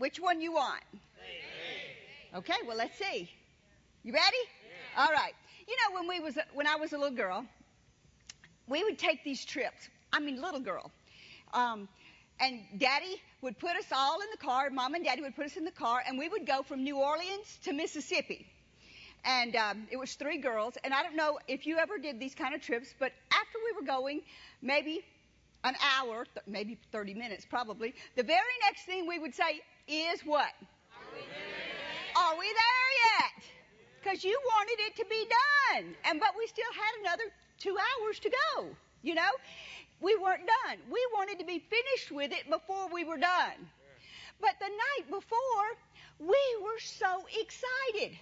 Which one you want? Okay, well let's see. You ready? All right. You know when we was when I was a little girl, we would take these trips. I mean, little girl. Um, and Daddy would put us all in the car. Mom and Daddy would put us in the car, and we would go from New Orleans to Mississippi. And um, it was three girls. And I don't know if you ever did these kind of trips, but after we were going, maybe an hour, th- maybe 30 minutes probably, the very next thing we would say is what? Are we there, yet? Because you wanted it to be done. And but we still had another two hours to go. You know? We weren't done. We wanted to be finished with it before we were done. But the night before, we were so excited.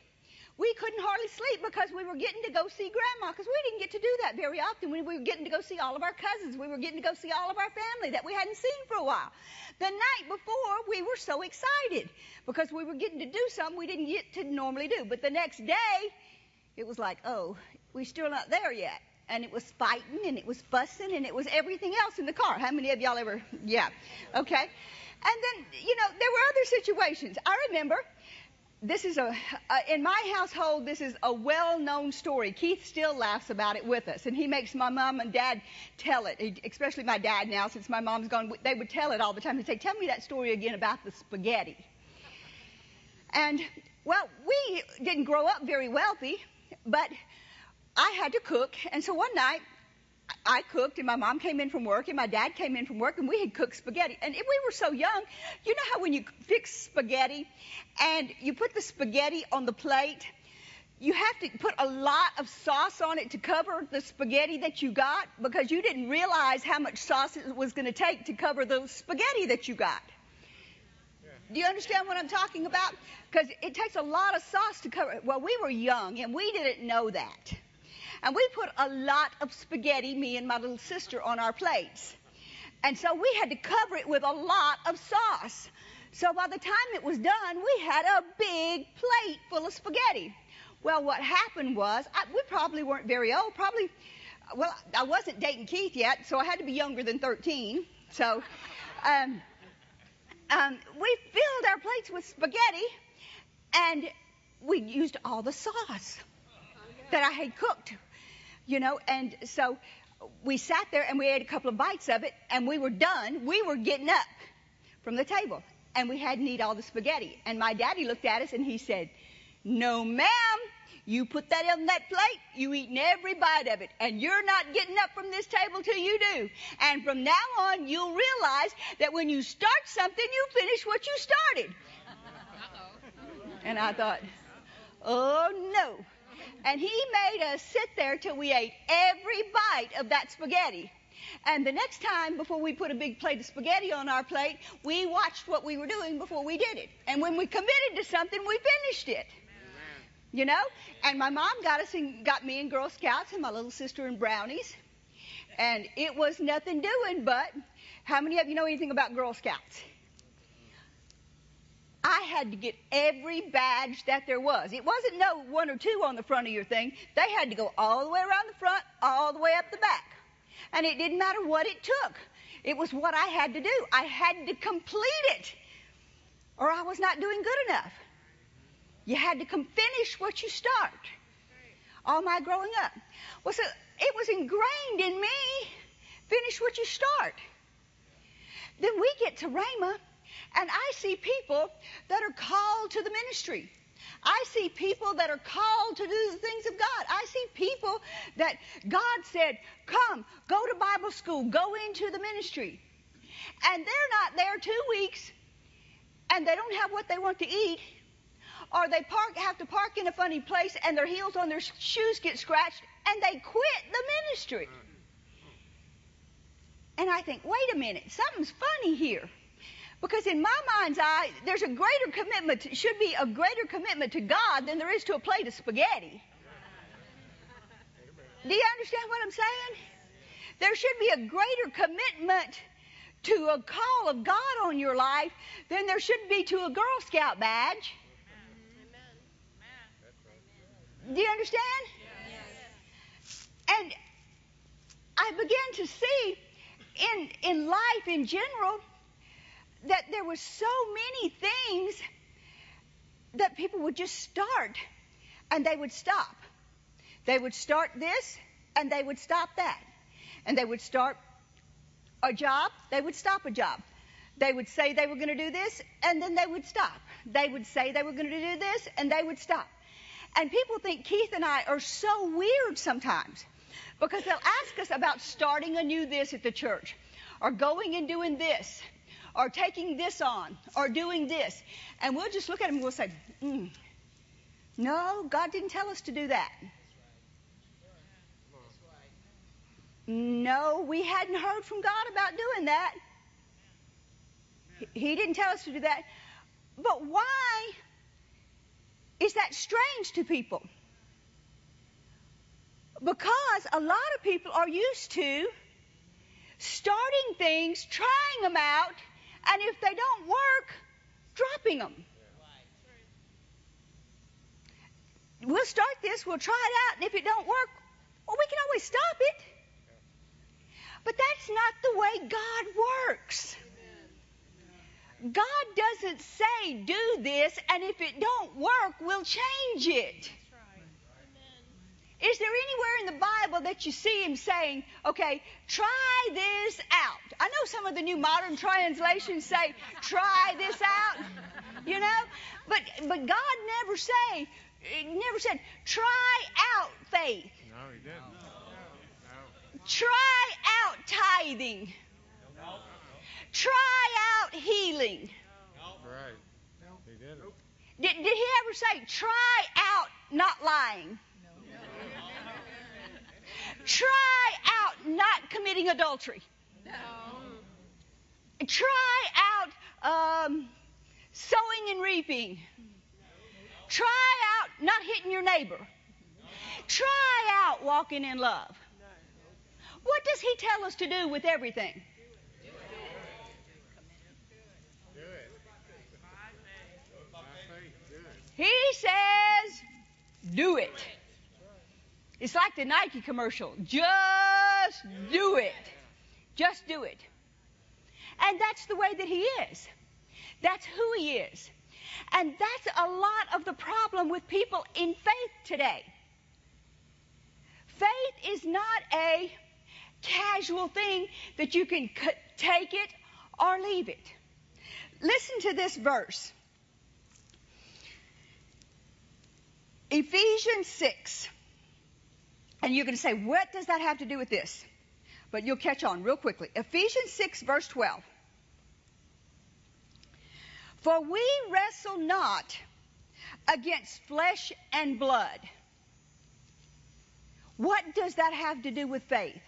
We couldn't hardly sleep because we were getting to go see grandma because we didn't get to do that very often. We were getting to go see all of our cousins. We were getting to go see all of our family that we hadn't seen for a while. The night before, we were so excited because we were getting to do something we didn't get to normally do. But the next day, it was like, oh, we're still not there yet and it was fighting and it was fussing and it was everything else in the car. How many of y'all ever? Yeah. Okay. And then, you know, there were other situations. I remember this is a, uh, in my household, this is a well-known story. Keith still laughs about it with us, and he makes my mom and dad tell it, especially my dad now, since my mom's gone. They would tell it all the time. He'd say, tell me that story again about the spaghetti. And, well, we didn't grow up very wealthy, but I had to cook. And so one night, I cooked, and my mom came in from work, and my dad came in from work, and we had cooked spaghetti. And if we were so young, you know how when you fix spaghetti and you put the spaghetti on the plate, you have to put a lot of sauce on it to cover the spaghetti that you got because you didn't realize how much sauce it was going to take to cover the spaghetti that you got. Do you understand what I'm talking about? Because it takes a lot of sauce to cover. Well, we were young and we didn't know that. And we put a lot of spaghetti, me and my little sister, on our plates. And so we had to cover it with a lot of sauce. So by the time it was done, we had a big plate full of spaghetti. Well, what happened was, I, we probably weren't very old. Probably, well, I wasn't dating Keith yet, so I had to be younger than 13. So, um, um, we filled our plates with spaghetti, and we used all the sauce that I had cooked you know, and so we sat there and we ate a couple of bites of it and we were done. We were getting up from the table and we hadn't eaten all the spaghetti. And my daddy looked at us and he said, no ma'am, you put that on that plate, you eating every bite of it, and you're not getting up from this table till you do. And from now on, you'll realize that when you start something, you finish what you started. And I thought, oh no, and he made us sit there till we ate every bite of that spaghetti. And the next time, before we put a big plate of spaghetti on our plate, we watched what we were doing before we did it. And when we committed to something, we finished it. You know? And my mom got us and got me in Girl Scouts and my little sister in Brownies. And it was nothing doing but how many of you know anything about Girl Scouts? I had to get every badge that there was. It wasn't no one or two on the front of your thing. They had to go all the way around the front, all the way up the back. And it didn't matter what it took. It was what I had to do. I had to complete it or I was not doing good enough. You had to come finish what you start. All my growing up. Well, so it was ingrained in me. Finish what you start. Then we get to Rhema and I see people that are called to the ministry. I see people that are called to do the things of God. I see people that God said, come, go to Bible school, go into the ministry. And they're not there two weeks and they don't have what they want to eat. Or they park, have to park in a funny place and their heels on their shoes get scratched and they quit the ministry. And I think, wait a minute, something's funny here. Because in my mind's eye, there's a greater commitment, should be a greater commitment to God than there is to a plate of spaghetti. Do you understand what I'm saying? There should be a greater commitment to a call of God on your life than there should be to a Girl Scout badge. Do you understand? Yes. And I began to see in in life in general that there was so many things that people would just start and they would stop. They would start this and they would stop that. And they would start a job, they would stop a job. They would say they were going to do this and then they would stop. They would say they were going to do this and they would stop. And people think Keith and I are so weird sometimes because they'll ask us about starting a new this at the church or going and doing this or taking this on or doing this. And we'll just look at them and we'll say, mm, no, God didn't tell us to do that. No, we hadn't heard from God about doing that. He didn't tell us to do that. But why is that strange to people? Because a lot of people are used to starting things, trying them out, and if they don't work, dropping them. We'll start this, we'll try it out, and if it don't work, well, we can always stop it. But that's not the way God works. God doesn't say do this, and if it don't work, we'll change it. Is there anywhere in the Bible that you see him saying, okay, try this out? I know some of the new modern translations say, try this out, you know, but, but God never say, never said, try out faith. No, he didn't. No. Try out tithing. Try out healing. Right. He didn't. Did, did he ever say, try out not lying? Try out not committing adultery. No. Try out um, sowing and reaping. Try out not hitting your neighbor. Try out walking in love. What does he tell us to do with everything? He says, do it. It's like the Nike commercial. Just do it. Just do it. And that's the way that he is. That's who he is. And that's a lot of the problem with people in faith today. Faith is not a casual thing that you can take it or leave it. Listen to this verse. Ephesians 6. And you're going to say, what does that have to do with this? But you'll catch on real quickly. Ephesians 6, verse 12. For we wrestle not against flesh and blood. What does that have to do with faith?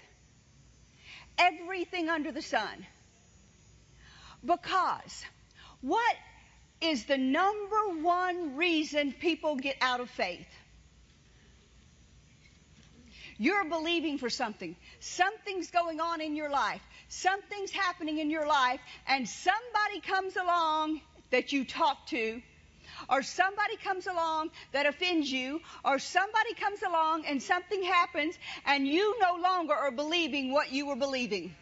Everything under the sun. Because what is the number one reason people get out of faith? You're believing for something. Something's going on in your life. Something's happening in your life, and somebody comes along that you talk to, or somebody comes along that offends you, or somebody comes along and something happens, and you no longer are believing what you were believing.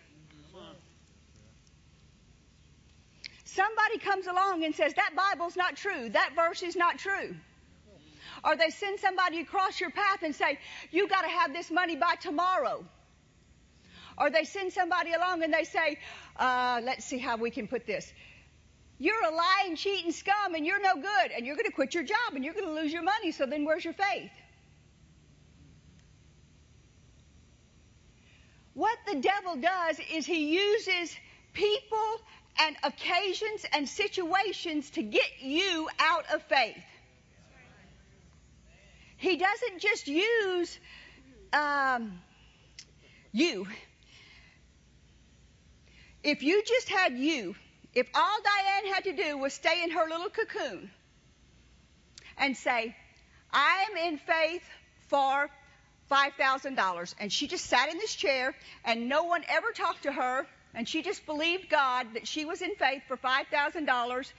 Somebody comes along and says, That Bible's not true. That verse is not true. Or they send somebody across your path and say, You got to have this money by tomorrow. Or they send somebody along and they say, uh, Let's see how we can put this. You're a lying, cheating scum and you're no good and you're going to quit your job and you're going to lose your money. So then where's your faith? What the devil does is he uses people and occasions and situations to get you out of faith. He doesn't just use um, you. If you just had you, if all Diane had to do was stay in her little cocoon and say, I'm in faith for $5,000, and she just sat in this chair and no one ever talked to her, and she just believed God that she was in faith for $5,000,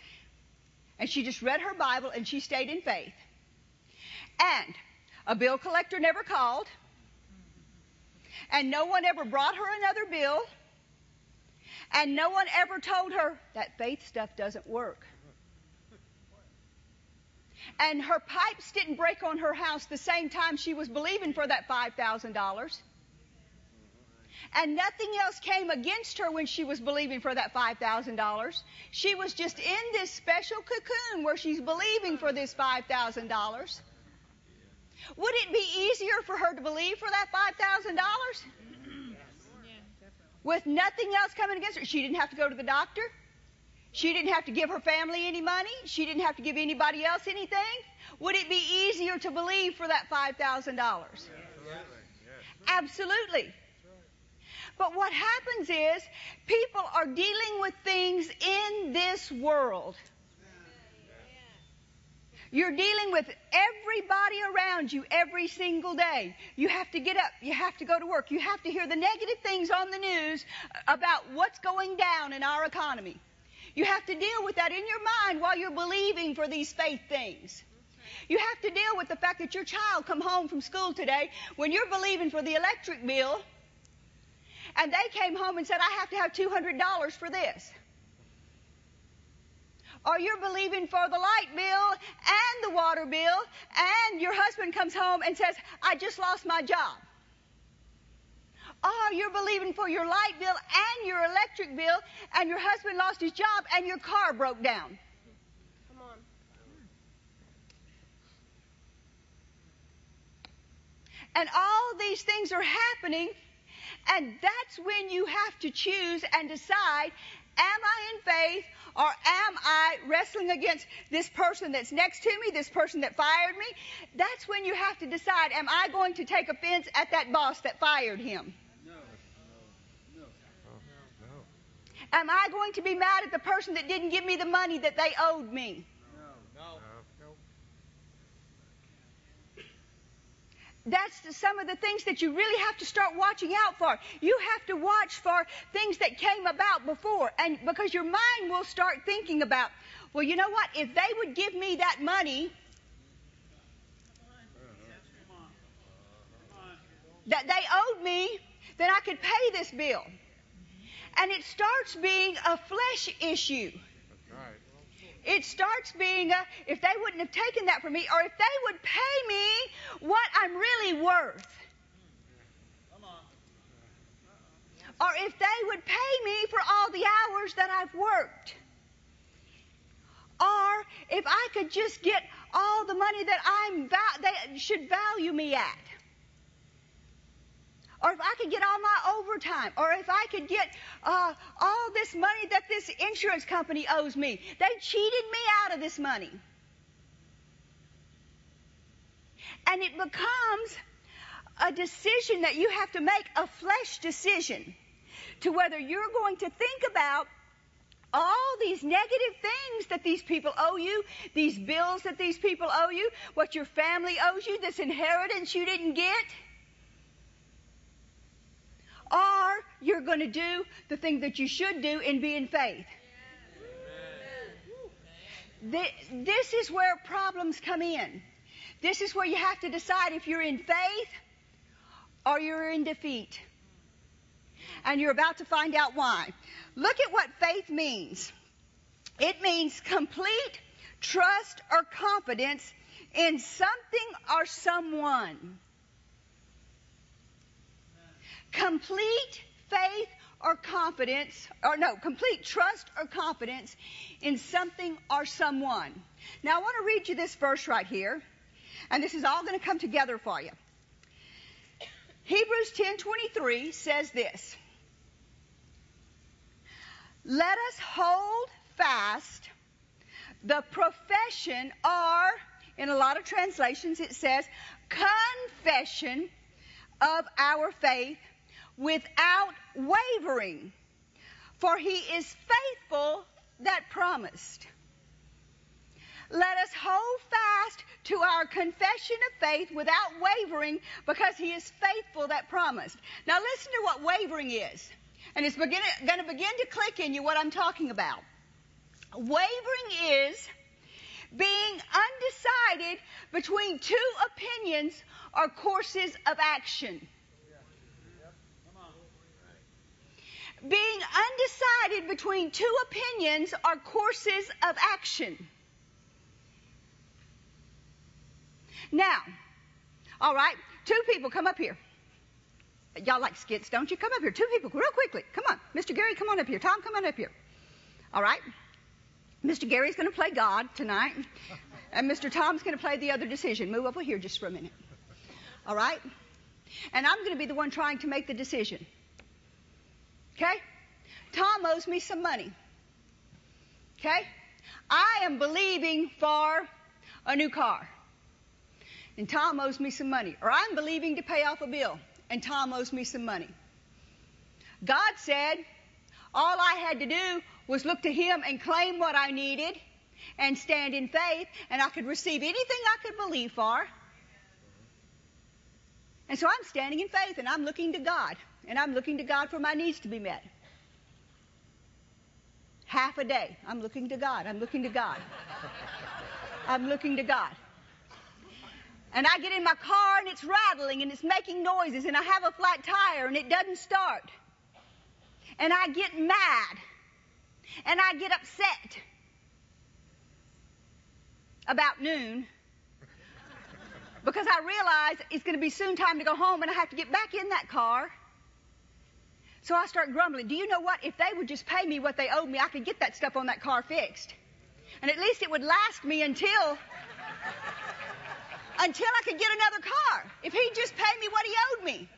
and she just read her Bible and she stayed in faith. And a bill collector never called, and no one ever brought her another bill, And no one ever told her that faith stuff doesn't work. And her pipes didn't break on her house the same time she was believing for that $5,000. And nothing else came against her when she was believing for that $5,000. She was just in this special cocoon where she's believing for this $5,000. Would it be easier for her to believe for that $5,000? With nothing else coming against her. She didn't have to go to the doctor. She didn't have to give her family any money. She didn't have to give anybody else anything. Would it be easier to believe for that $5,000? Absolutely. Absolutely. But what happens is people are dealing with things in this world. You're dealing with everybody around you every single day. You have to get up. You have to go to work. You have to hear the negative things on the news about what's going down in our economy. You have to deal with that in your mind while you're believing for these faith things. You have to deal with the fact that your child come home from school today when you're believing for the electric bill and they came home and said, I have to have $200 for this or you're believing for the light bill and the water bill, and your husband comes home and says, I just lost my job. Or you're believing for your light bill and your electric bill, and your husband lost his job and your car broke down. Come on. And all these things are happening, and that's when you have to choose and decide am I in faith or am I wrestling against this person that's next to me, this person that fired me? That's when you have to decide, am I going to take offense at that boss that fired him? No. No. No. Am I going to be mad at the person that didn't give me the money that they owed me? No. No. That's some of the things that you really have to start watching out for. You have to watch for things that came about before, and because your mind will start thinking about, well, you know what? If they would give me that money that they owed me, then I could pay this bill. And it starts being a flesh issue. It starts being a, if they wouldn't have taken that from me, or if they would pay me what I'm really worth. Or if they would pay me for all the hours that I've worked. Or if I could just get all the money that I'm they should value me at. Or if I could get all my overtime, or if I could get uh, all this money that this insurance company owes me. They cheated me out of this money. And it becomes a decision that you have to make, a flesh decision, to whether you're going to think about all these negative things that these people owe you, these bills that these people owe you, what your family owes you, this inheritance you didn't get or you're going to do the thing that you should do and be in faith. This is where problems come in. This is where you have to decide if you're in faith or you're in defeat. And you're about to find out why. Look at what faith means. It means complete trust or confidence in something or someone complete faith or confidence, or no, complete trust or confidence in something or someone. Now I want to read you this verse right here, and this is all going to come together for you. Hebrews 10:23 says this: Let us hold fast the profession, or in a lot of translations it says confession of our faith without wavering, for he is faithful that promised. Let us hold fast to our confession of faith without wavering because he is faithful that promised. Now listen to what wavering is. And it's going to begin to click in you what I'm talking about. Wavering is being undecided between two opinions or courses of action. Being undecided between two opinions or courses of action. Now, all right, two people come up here. Y'all like skits, don't you? Come up here. Two people, real quickly. Come on. Mr. Gary, come on up here. Tom, come on up here. All right? Mr. Gary's going to play God tonight, and Mr. Tom's going to play the other decision. Move over here just for a minute. All right? And I'm going to be the one trying to make the decision. Okay? Tom owes me some money. Okay? I am believing for a new car. And Tom owes me some money. Or I'm believing to pay off a bill. And Tom owes me some money. God said all I had to do was look to Him and claim what I needed and stand in faith, and I could receive anything I could believe for. And so I'm standing in faith and I'm looking to God. And I'm looking to God for my needs to be met. Half a day, I'm looking to God. I'm looking to God. I'm looking to God. And I get in my car and it's rattling and it's making noises and I have a flat tire and it doesn't start. And I get mad and I get upset. About noon, because I realize it's going to be soon time to go home and I have to get back in that car. So I start grumbling. Do you know what? If they would just pay me what they owed me, I could get that stuff on that car fixed. And at least it would last me until until I could get another car. If he'd just pay me what he owed me.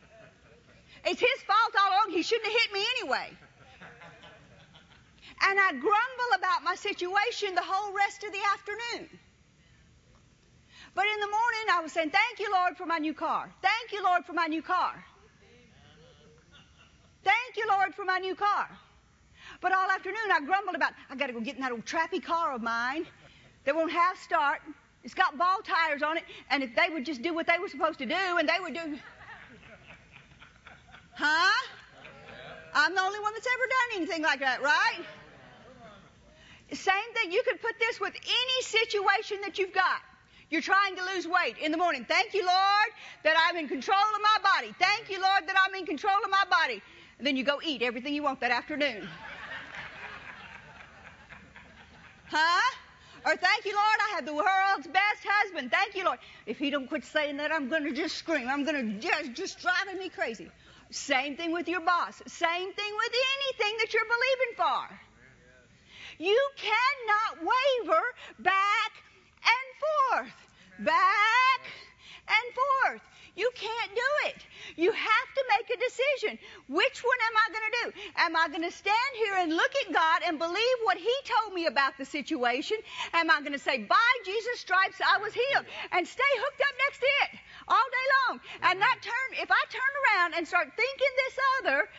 It's his fault all along. He shouldn't have hit me anyway. And I grumble about my situation the whole rest of the afternoon. But in the morning, I was saying, Thank you, Lord, for my new car. Thank you, Lord, for my new car. Thank you, Lord, for my new car. But all afternoon, I grumbled about, I got to go get in that old trappy car of mine that won't half start. It's got ball tires on it, and if they would just do what they were supposed to do, and they would do. Huh? I'm the only one that's ever done anything like that, right? Same thing. You could put this with any situation that you've got. You're trying to lose weight in the morning. Thank you, Lord, that I'm in control of my body. Thank you, Lord, that I'm in control of my body. And then you go eat everything you want that afternoon. Huh? Or thank you, Lord, I have the world's best husband. Thank you, Lord. If he don't quit saying that, I'm going to just scream. I'm going to just, just driving me crazy. Same thing with your boss. Same thing with anything that you're believing for. You cannot waver back and forth, back and forth. You can't do it. You have to make a decision. Which one am I going to do? Am I going to stand here and look at God and believe what He told me about the situation? Am I going to say, by Jesus' stripes I was healed and stay hooked up next to it all day long? And that turn, if I turn around and start thinking this other,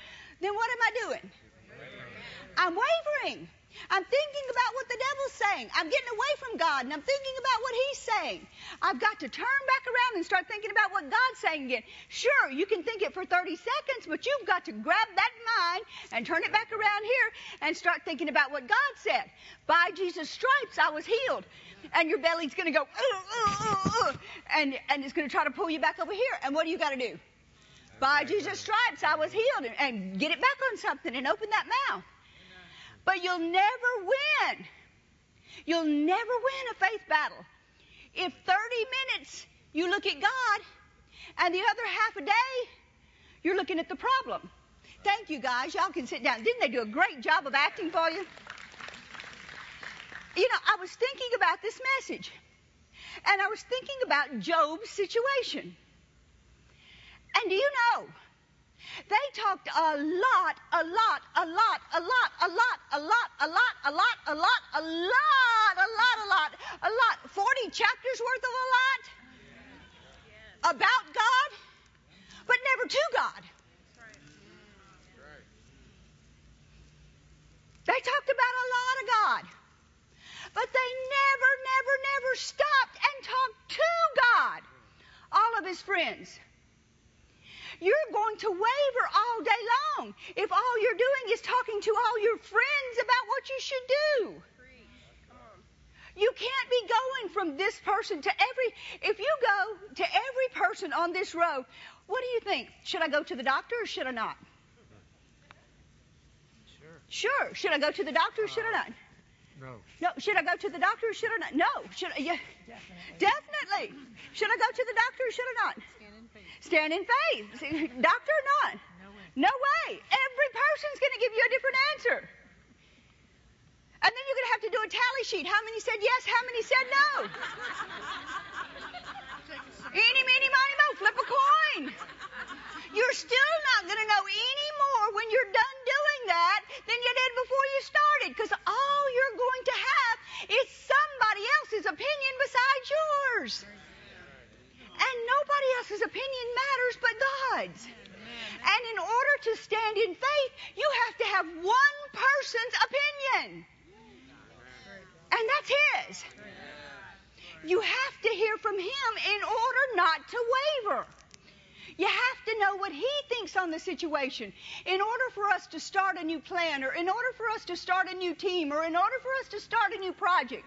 then what am I doing? I'm wavering. I'm thinking about what the devil's saying. I'm getting away from God and I'm thinking about what he's saying. I've got to turn back around and start thinking about what God's saying again. Sure, you can think it for 30 seconds, but you've got to grab that mind and turn it back around here and start thinking about what God said. By Jesus' stripes, I was healed. And your belly's going to go, uh, uh, uh, and, and it's going to try to pull you back over here. And what do you got to do? By Jesus' stripes, I was healed. And, and get it back on something and open that mouth. But you'll never win. You'll never win a faith battle. If 30 minutes you look at God and the other half a day you're looking at the problem. Thank you guys. Y'all can sit down. Didn't they do a great job of acting for you? You know, I was thinking about this message and I was thinking about Job's situation. And do you know? They talked a lot, a lot, a lot, a lot, a lot, a lot, a lot, a lot, a lot, a lot, a lot, a lot, a lot. 40 chapters worth of a lot about God, but never to God. They talked about a lot of God, but they never, never, never stopped and talked to God. All of his friends you're going to waver all day long if all you're doing is talking to all your friends about what you should do. You can't be going from this person to every, if you go to every person on this row, what do you think? Should I go to the doctor or should I not? Sure. Sure. Should I go to the doctor or should I not? No. No. Should I go to the doctor or should I not? No. Should I? Yeah. Definitely. Should I go to the doctor or should I not? Stand in faith. Doctor or not? No way. Every person's going to give you a different answer. And then you're going to have to do a tally sheet. How many said yes? How many said no? Eeny, meeny, miny, mo. Flip a coin. You're still not going to know any more when you're done doing that than you did before you started because all you're going to have is somebody else's opinion besides yours. And nobody else's opinion matters but God's. And in order to stand in faith, you have to have one person's opinion. And that's his. You have to hear from him in order not to waver. You have to know what he thinks on the situation. In order for us to start a new plan, or in order for us to start a new team, or in order for us to start a new project,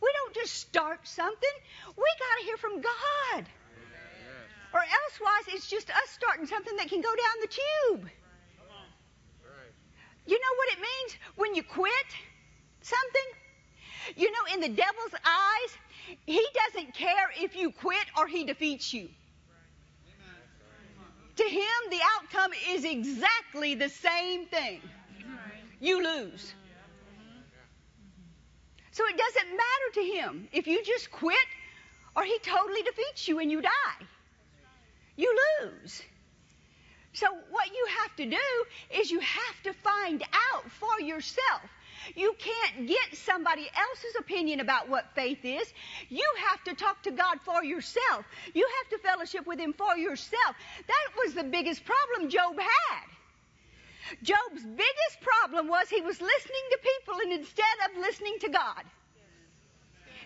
we don't just start something. We got to hear from God. Or elsewise, it's just us starting something that can go down the tube. You know what it means when you quit something? You know, in the devil's eyes, he doesn't care if you quit or he defeats you. To him, the outcome is exactly the same thing. You lose. So it doesn't matter to him if you just quit or he totally defeats you and you die. You lose. So what you have to do is you have to find out for yourself. You can't get somebody else's opinion about what faith is. You have to talk to God for yourself. You have to fellowship with Him for yourself. That was the biggest problem Job had. Job's biggest problem was he was listening to people and instead of listening to God.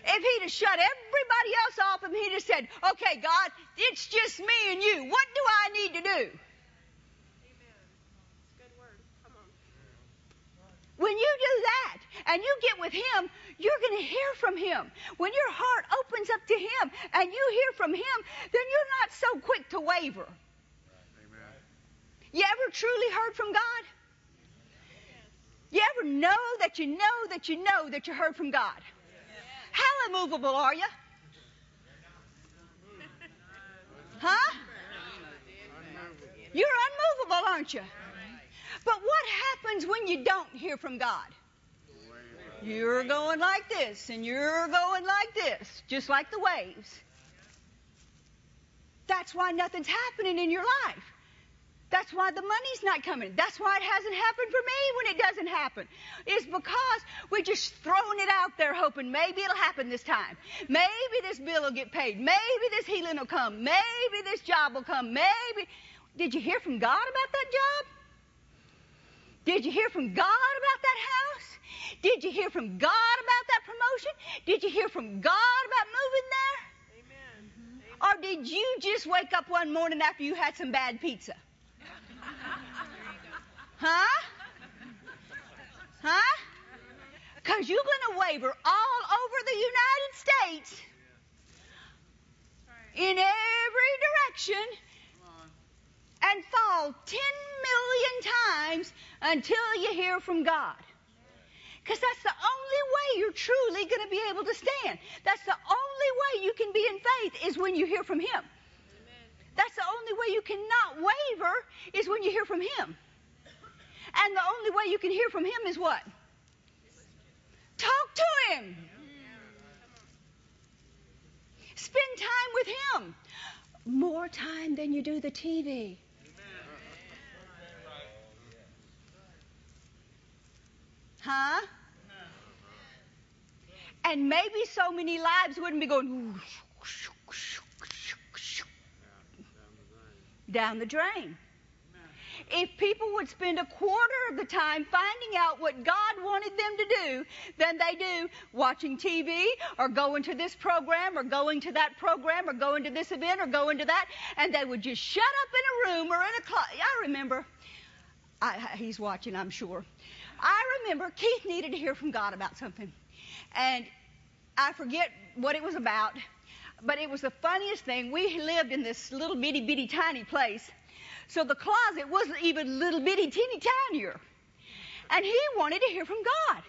If he'd have shut everybody else off and he'd have said, okay, God, it's just me and you. What do I need to do? When you do that and you get with Him, you're going to hear from Him. When your heart opens up to Him and you hear from Him, then you're not so quick to waver. Amen. You ever truly heard from God? You ever know that you know that you know that you heard from God? How immovable are you? Huh? You're unmovable, aren't you? But what happens when you don't hear from God? You're going like this, and you're going like this, just like the waves. That's why nothing's happening in your life. That's why the money's not coming. That's why it hasn't happened for me when it doesn't happen. It's because we're just throwing it out there hoping maybe it'll happen this time. Maybe this bill will get paid. Maybe this healing will come. Maybe this job will come. Maybe. Did you hear from God about that job? Did you hear from God about that house? Did you hear from God about that promotion? Did you hear from God about moving there? Amen. Or did you just wake up one morning after you had some bad pizza? Huh? Huh? Because you're going to waver all over the United States in every direction and fall 10 million times until you hear from God. Because that's the only way you're truly going to be able to stand. That's the only way you can be in faith is when you hear from Him. That's the only way you cannot waver is when you hear from Him. And the only way you can hear from Him is what? Talk to Him. Spend time with Him. More time than you do the TV. Huh? And maybe so many lives wouldn't be going down the drain. If people would spend a quarter of the time finding out what God wanted them to do than they do watching TV or going to this program or going to that program or going to this event or going to that, and they would just shut up in a room or in a closet. I remember, I, he's watching, I'm sure. I remember Keith needed to hear from God about something. And I forget what it was about, but it was the funniest thing. We lived in this little bitty bitty tiny place. So the closet wasn't even little bitty teeny tinier. And he wanted to hear from God.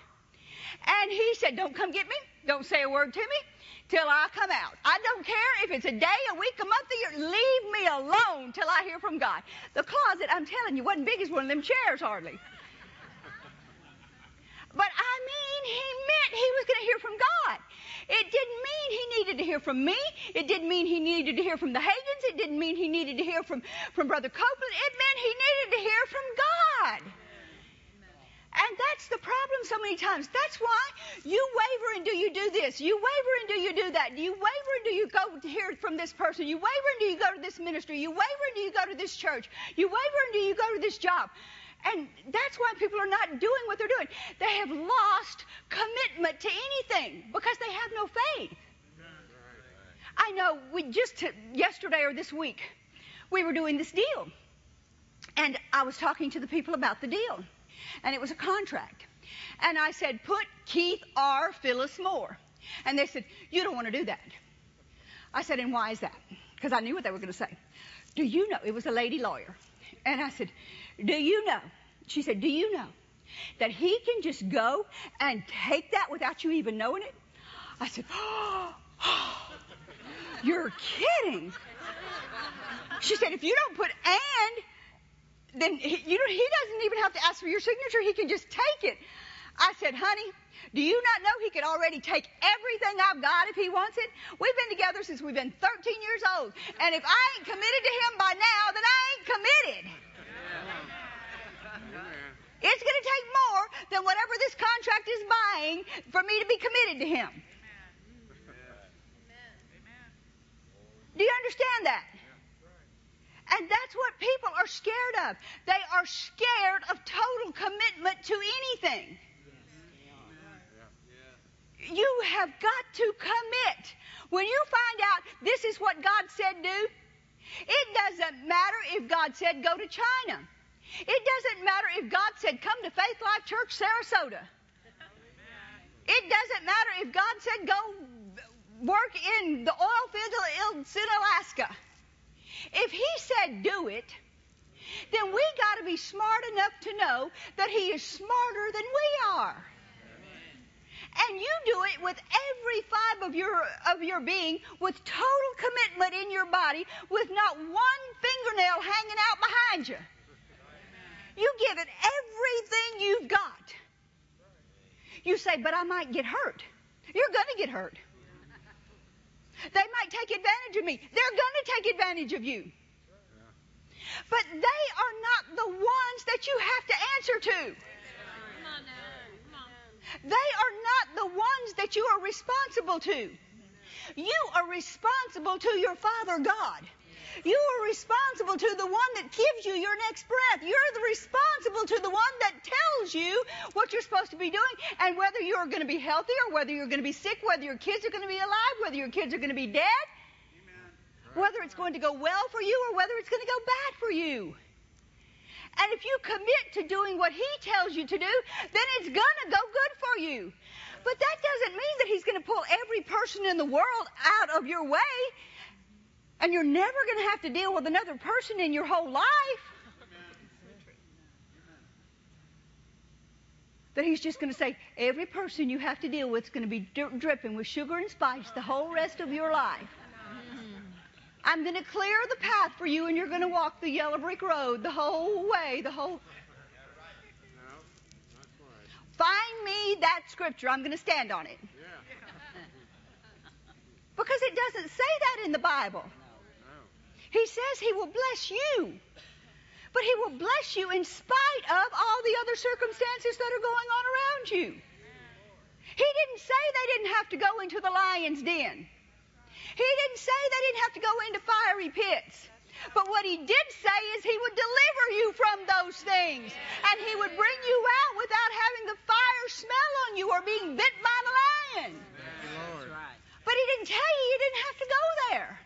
And he said, Don't come get me. Don't say a word to me till I come out. I don't care if it's a day, a week, a month, a year. Leave me alone till I hear from God. The closet, I'm telling you, wasn't big as one of them chairs hardly. But I mean, he meant he was going to hear from God. It didn't mean he needed to hear from me. It didn't mean he needed to hear from the Hagins. It didn't mean he needed to hear from, from Brother Copeland. It meant he needed to hear from God. And that's the problem so many times. That's why you waver and do you do this. You waver and do you do that. Do you waver and do you go to hear from this person. You waver and do you go to this ministry. You waver and do you go to this church. You waver and do you go to this job. And that's why people are not doing what they're doing. They have lost commitment to anything because they have no faith. I know we just yesterday or this week we were doing this deal. And I was talking to the people about the deal and it was a contract. And I said, put Keith R. Phyllis Moore. And they said, you don't want to do that. I said, and why is that? Because I knew what they were going to say. Do you know? It was a lady lawyer. And I said, do you know? She said, do you know that he can just go and take that without you even knowing it? I said, oh, you're kidding. She said, if you don't put and then he, you know, he doesn't even have to ask for your signature. He can just take it. I said, honey, do you not know he could already take everything I've got if he wants it? We've been together since we've been 13 years old. And if I ain't committed to him by now, then I ain't committed. It's going to take more than whatever this contract is buying for me to be committed to him. Do you understand that? And that's what people are scared of. They are scared of total commitment to anything. You have got to commit. When you find out this is what God said do, it doesn't matter if God said go to China. It doesn't matter if God said come to Faith Life Church Sarasota. It doesn't matter if God said go work in the oil fields in Alaska. If he said do it, then we got to be smart enough to know that he is smarter than we are. And you do it with every fiber of your of your being, with total commitment in your body, with not one fingernail hanging out behind you. You give it everything you've got. You say, but I might get hurt. You're going to get hurt. They might take advantage of me. They're going to take advantage of you. But they are not the ones that you have to answer to. They are not the ones that you are responsible to. You are responsible to your Father God. You are responsible to the one that gives you your next breath. You're the responsible to the one that tells you what you're supposed to be doing and whether you're going to be healthy or whether you're going to be sick, whether your kids are going to be alive, whether your kids are going to be dead, whether it's going to go well for you or whether it's going to go bad for you. And if you commit to doing what he tells you to do, then it's going to go good for you. But that doesn't mean that he's going to pull every person in the world out of your way. And you're never going to have to deal with another person in your whole life. That he's just going to say, every person you have to deal with is going to be dripping with sugar and spice the whole rest of your life. I'm going to clear the path for you, and you're going to walk the yellow brick road the whole way, the whole. Find me that scripture. I'm going to stand on it. Because it doesn't say that in the Bible. He says He will bless you. But He will bless you in spite of all the other circumstances that are going on around you. He didn't say they didn't have to go into the lion's den. He didn't say they didn't have to go into fiery pits. But what he did say is he would deliver you from those things. And he would bring you out without having the fire smell on you or being bit by the lion. But he didn't tell you you didn't have to go there.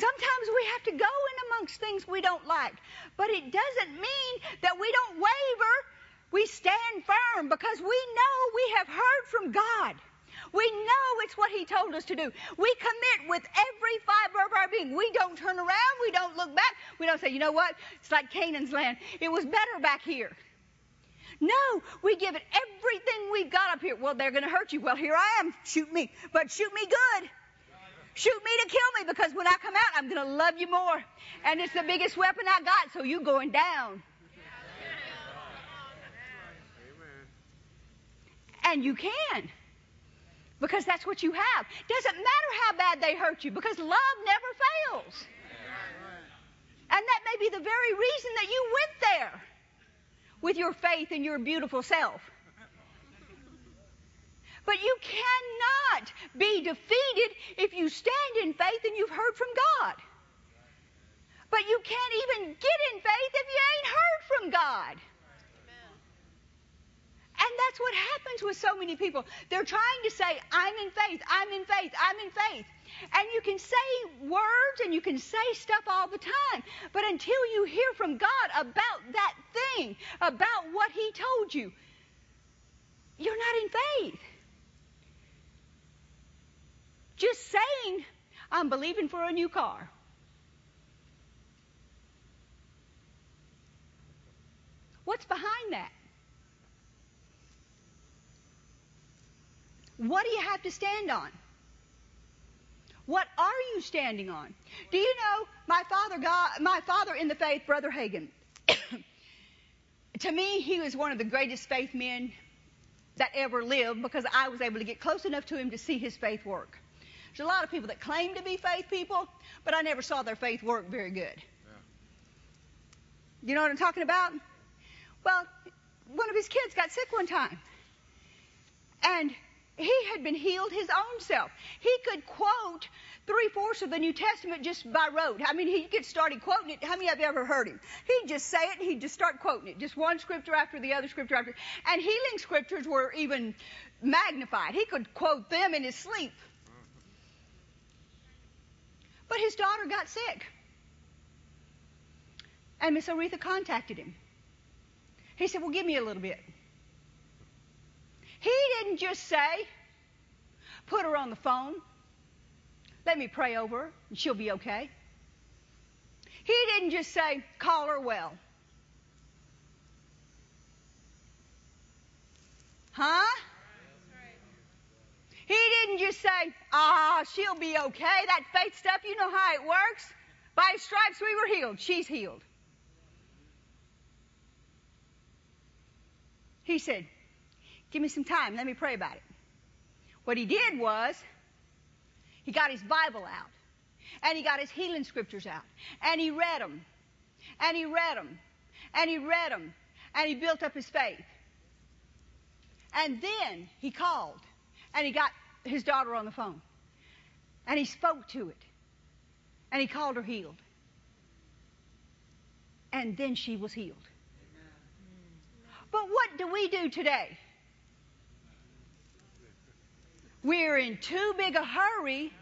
Sometimes we have to go in amongst things we don't like. But it doesn't mean that we don't waver. We stand firm because we know we have heard from God. We know it's what He told us to do. We commit with every fiber of our being. We don't turn around. We don't look back. We don't say, you know what? It's like Canaan's land. It was better back here. No, we give it everything we've got up here. Well, they're going to hurt you. Well, here I am. Shoot me. But shoot me good. Shoot me to kill me because when I come out, I'm going to love you more. And it's the biggest weapon I got, so you're going down. And you can. Because that's what you have. Doesn't matter how bad they hurt you because love never fails. And that may be the very reason that you went there with your faith and your beautiful self. But you cannot be defeated if you stand in faith and you've heard from God. But you can't even get in faith if you ain't heard from God. And that's what happens with so many people. They're trying to say, I'm in faith, I'm in faith, I'm in faith. And you can say words and you can say stuff all the time. But until you hear from God about that thing, about what He told you, you're not in faith. Just saying, I'm believing for a new car. What's behind that? What do you have to stand on? What are you standing on? Do you know my father God, my father in the faith, Brother Hagin? to me, he was one of the greatest faith men that ever lived because I was able to get close enough to him to see his faith work. There's a lot of people that claim to be faith people, but I never saw their faith work very good. Yeah. You know what I'm talking about? Well, one of his kids got sick one time. And he had been healed his own self. He could quote three fourths of the New Testament just by rote. I mean, he'd get started quoting it. How many of you ever heard him? He'd just say it and he'd just start quoting it. Just one scripture after the other scripture after. And healing scriptures were even magnified. He could quote them in his sleep. But his daughter got sick. And Miss Oretha contacted him. He said, Well, give me a little bit. He didn't just say, put her on the phone, let me pray over her, and she'll be okay. He didn't just say, call her well. Huh? He didn't just say, ah, she'll be okay. That faith stuff, you know how it works. By stripes we were healed. She's healed. He said, Give me some time. Let me pray about it. What he did was, he got his Bible out. And he got his healing scriptures out. And he read them. And he read them. And he read them. And he built up his faith. And then he called. And he got his daughter on the phone. And he spoke to it. And he called her healed. And then she was healed. But what do we do today? We're in too big a hurry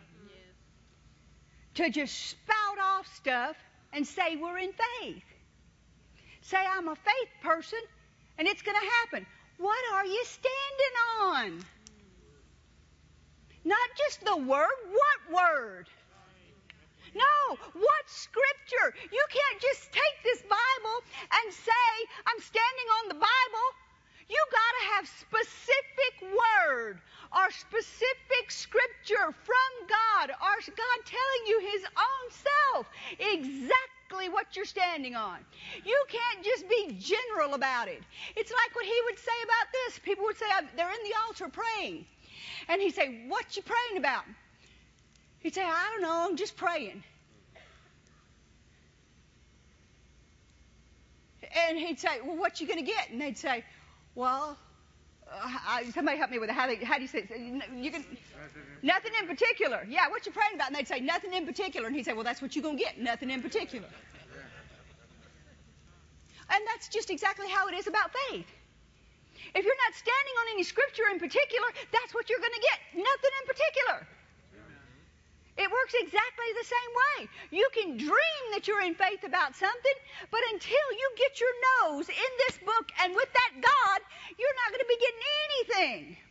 to just spout off stuff and say we're in faith. Say, I'm a faith person and it's going to happen. What are you standing on? Not just the word. What word? No, what scripture? You can't just take this Bible and say, I'm standing on the Bible. You got to have specific word or specific scripture from God or God telling you His own self exactly what you're standing on. You can't just be general about it. It's like what he would say about this. People would say, they're in the altar praying. And he'd say, What you praying about? He'd say, I don't know, I'm just praying. And he'd say, Well, what you going to get? And they'd say, Well, uh, somebody help me with it. How, they, how do you say? You can, nothing in particular. Yeah, what you praying about? And they'd say, Nothing in particular. And he'd say, Well, that's what you're going to get. Nothing in particular. And that's just exactly how it is about faith. If you're not standing on any scripture in particular, that's what you're going to get. Nothing in particular. It works exactly the same way. You can dream that you're in faith about something, but until you get your nose in this book and with that God, you're not going to be getting anything.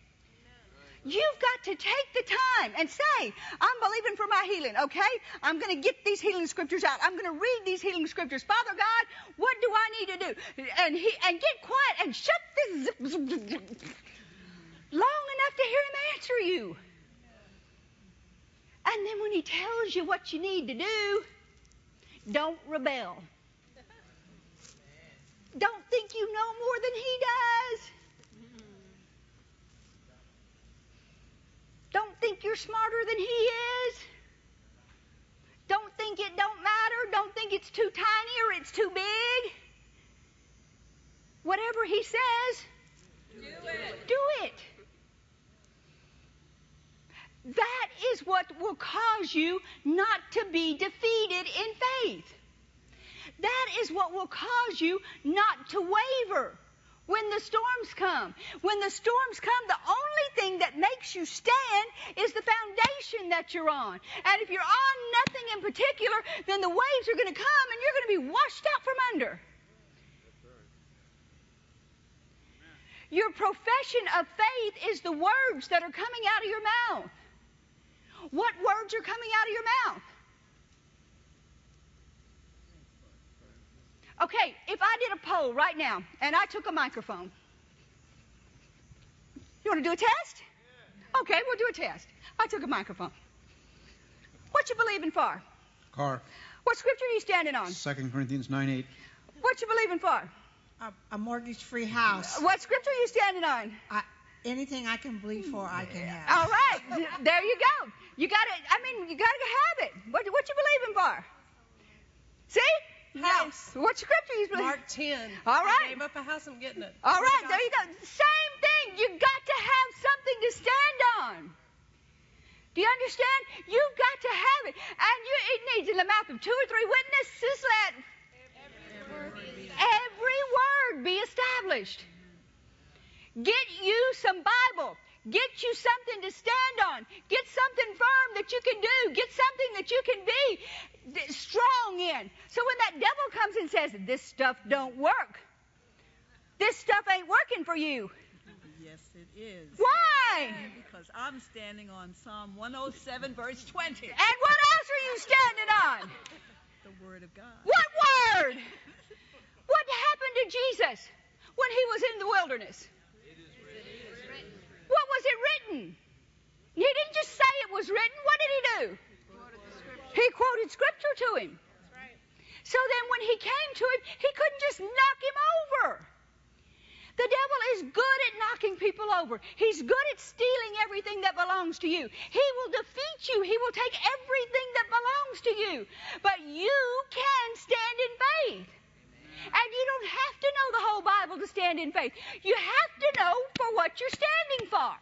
You've got to take the time and say, I'm believing for my healing, okay? I'm going to get these healing scriptures out. I'm going to read these healing scriptures. Father God, what do I need to do? And he, and get quiet and shut this zip, zip, zip, long enough to hear him answer you. And then when he tells you what you need to do, don't rebel. Don't think you know more than he does. Don't think you're smarter than he is. Don't think it don't matter. Don't think it's too tiny or it's too big. Whatever he says, Do it. do it. That is what will cause you not to be defeated in faith. That is what will cause you not to waver when the storms come. When the storms come, the only thing that makes you stand is the foundation that you're on. And if you're on nothing in particular, then the waves are going to come and you're going to be washed out from under. Your profession of faith is the words that are coming out of your mouth. What words are coming out of your mouth? Okay, if I did a poll right now and I took a microphone, you want to do a test? Okay, we'll do a test. I took a microphone. What you believing for? Car. What scripture are you standing on? 2 Corinthians 9 8. What you believing for? A, a mortgage-free house. What scripture are you standing on? I, anything I can believe for, I can have. All right, there you go. You got to. I mean, you got to have it. What what you believing for? See? House. What scripture you believing? Mark 10. All right. I gave up a house, I'm getting it. All right, there you go. Same thing. You got to have something to stand on. Do you understand? You've got to have it, and you, it needs in the mouth of two or three witnesses. Let every word be established. Get you some Bible. Get you something to stand on. Get something firm that you can do. Get something that you can be strong in. So when that devil comes and says, This stuff don't work, this stuff ain't working for you. Yes, it is. Why? Because I'm standing on Psalm 107, verse 20, And what else are you standing on? the Word of God. What word? What happened to Jesus when he was in the wilderness? What was it written? He didn't just say it was written. What did he do? He quoted scripture to him. So then when he came to him, he couldn't just knock him over. The devil is good at knocking people over. He's good at stealing everything that belongs to you. He will defeat you. He will take everything that belongs to you. But you can stand in faith. And you don't have to know the whole Bible to stand in faith. You have to know for what you're standing for.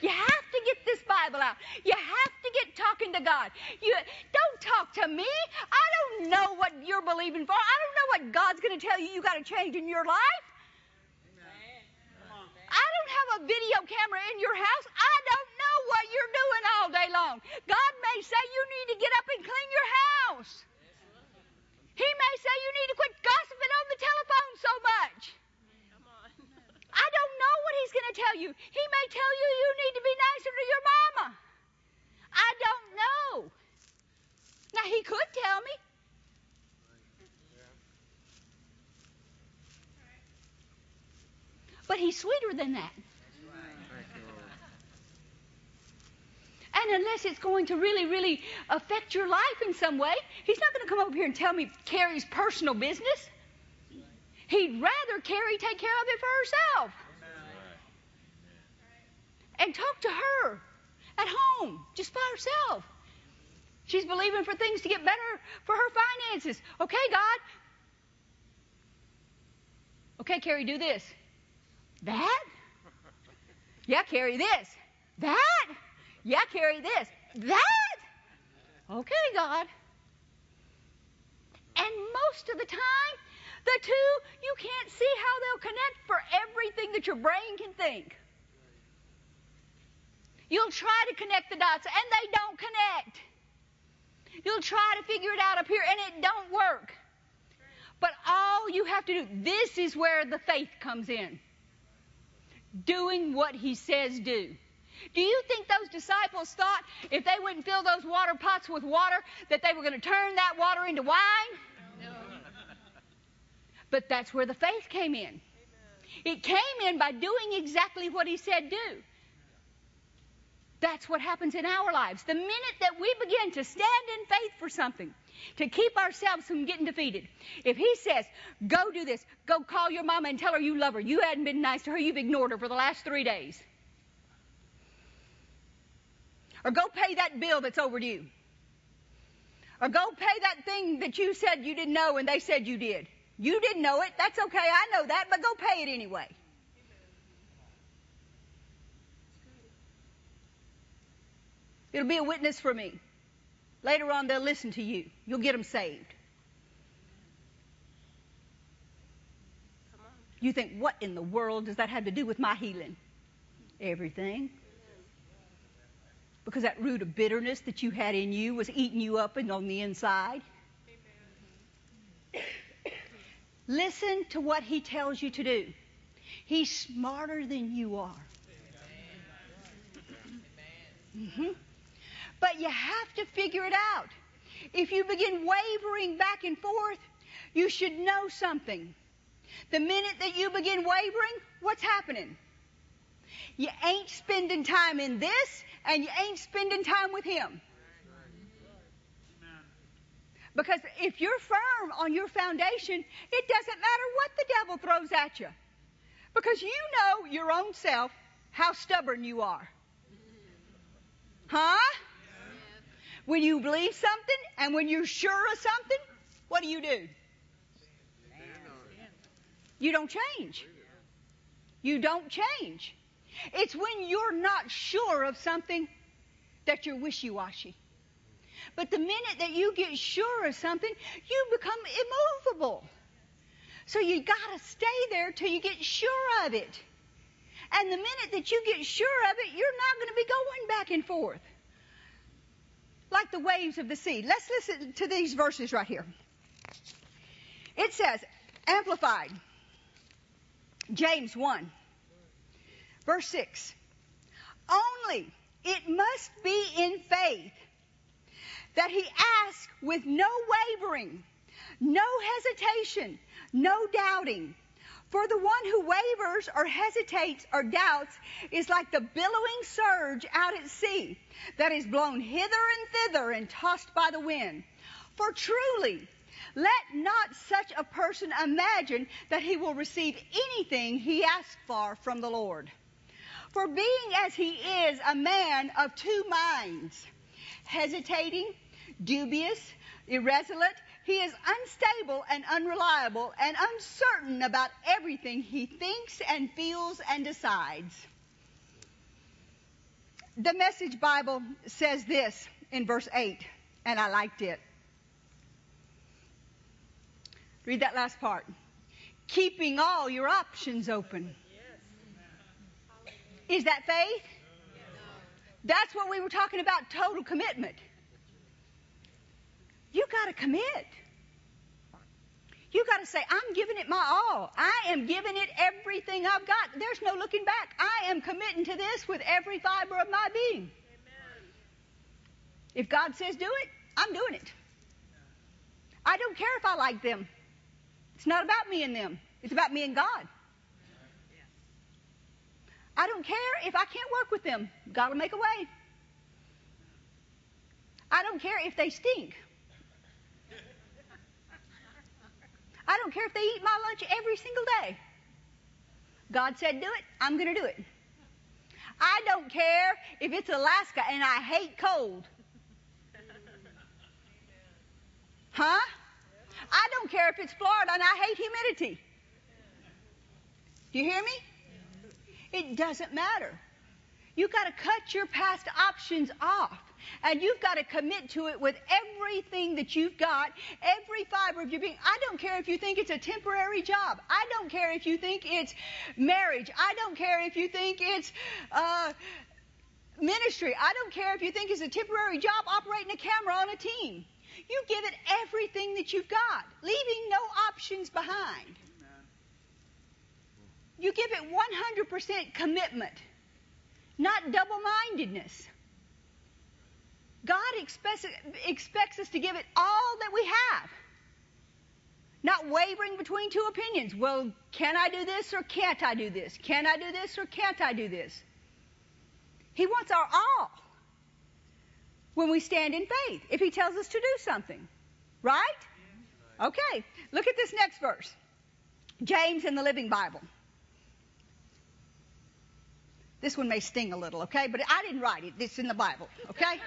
You have to get this Bible out. You have to get talking to God. You don't talk to me. I don't know what you're believing for. I don't know what God's going to tell you you got to change in your life. I don't have a video camera in your house. I don't know what you're doing all day long. God may say you need to get up and clean your house. He may say you need to quit gossiping on the telephone so much. I don't know what he's going to tell you. He may tell you you need to be nicer to your mama. I don't know. Now, he could tell me. But he's sweeter than that. And unless it's going to really, really affect your life in some way, he's not going to come over here and tell me Carrie's personal business. He'd rather Carrie take care of it for herself. And talk to her at home, just by herself. She's believing for things to get better for her finances. Okay, God. Okay, Carrie, do this. That? Yeah, Carrie, this. That? Yeah, carry this. That? Okay, God. And most of the time, the two, you can't see how they'll connect for everything that your brain can think. You'll try to connect the dots, and they don't connect. You'll try to figure it out up here, and it don't work. But all you have to do, this is where the faith comes in. Doing what he says do. Do you think those disciples thought if they wouldn't fill those water pots with water that they were going to turn that water into wine? No. But that's where the faith came in. It came in by doing exactly what he said do. That's what happens in our lives. The minute that we begin to stand in faith for something, to keep ourselves from getting defeated, if he says, go do this, go call your mama and tell her you love her, you hadn't been nice to her, you've ignored her for the last three days. Or go pay that bill that's overdue. Or go pay that thing that you said you didn't know and they said you did. You didn't know it. That's okay. I know that, but go pay it anyway. It'll be a witness for me. Later on, they'll listen to you. You'll get them saved. You think, what in the world does that have to do with my healing? Everything. Because that root of bitterness that you had in you was eating you up and on the inside. Listen to what he tells you to do. He's smarter than you are. Mm-hmm. But you have to figure it out. If you begin wavering back and forth, you should know something. The minute that you begin wavering, what's happening? You ain't spending time in this, and you ain't spending time with Him. Because if you're firm on your foundation, it doesn't matter what the devil throws at you. Because you know your own self how stubborn you are. Huh? When you believe something and when you're sure of something, what do you do? You don't change. You don't change. It's when you're not sure of something that you're wishy washy. But the minute that you get sure of something, you become immovable. So you gotta stay there till you get sure of it. And the minute that you get sure of it, you're not to be going back and forth like the waves of the sea. Let's listen to these verses right here. It says, Amplified, James 1, verse 6. Only it must be in faith that he asks with no wavering, no hesitation, no doubting. For the one who wavers or hesitates or doubts is like the billowing surge out at sea that is blown hither and thither and tossed by the wind. For truly, let not such a person imagine that he will receive anything he asks for from the Lord. For being as he is a man of two minds, hesitating, dubious, irresolute, he is unstable and unreliable and uncertain about everything he thinks and feels and decides. The Message Bible says this in verse 8, and I liked it. Read that last part. Keeping all your options open. Is that faith? That's what we were talking about total commitment. You got to commit. You got to say, I'm giving it my all. I am giving it everything I've got. There's no looking back. I am committing to this with every fiber of my being. Amen. If God says do it, I'm doing it. I don't care if I like them. It's not about me and them. It's about me and God. I don't care if I can't work with them. God will make a way. I don't care if they stink. I don't care if they eat my lunch every single day. God said do it, I'm going to do it. I don't care if it's Alaska and I hate cold. Huh? I don't care if it's Florida and I hate humidity. Do you hear me? It doesn't matter. You've got to cut your past options off. And you've got to commit to it with everything that you've got, every fiber of your being. I don't care if you think it's a temporary job. I don't care if you think it's marriage. I don't care if you think it's uh, ministry. I don't care if you think it's a temporary job operating a camera on a team. You give it everything that you've got, leaving no options behind. You give it 100% commitment. not double mindedness. God expects, expects us to give it all that we have. Not wavering between two opinions. Well, can I do this or can't I do this? Can I do this or can't I do this? He wants our all when we stand in faith, if He tells us to do something. Right? Okay, look at this next verse James in the Living Bible. This one may sting a little, okay? But I didn't write it. It's in the Bible, okay?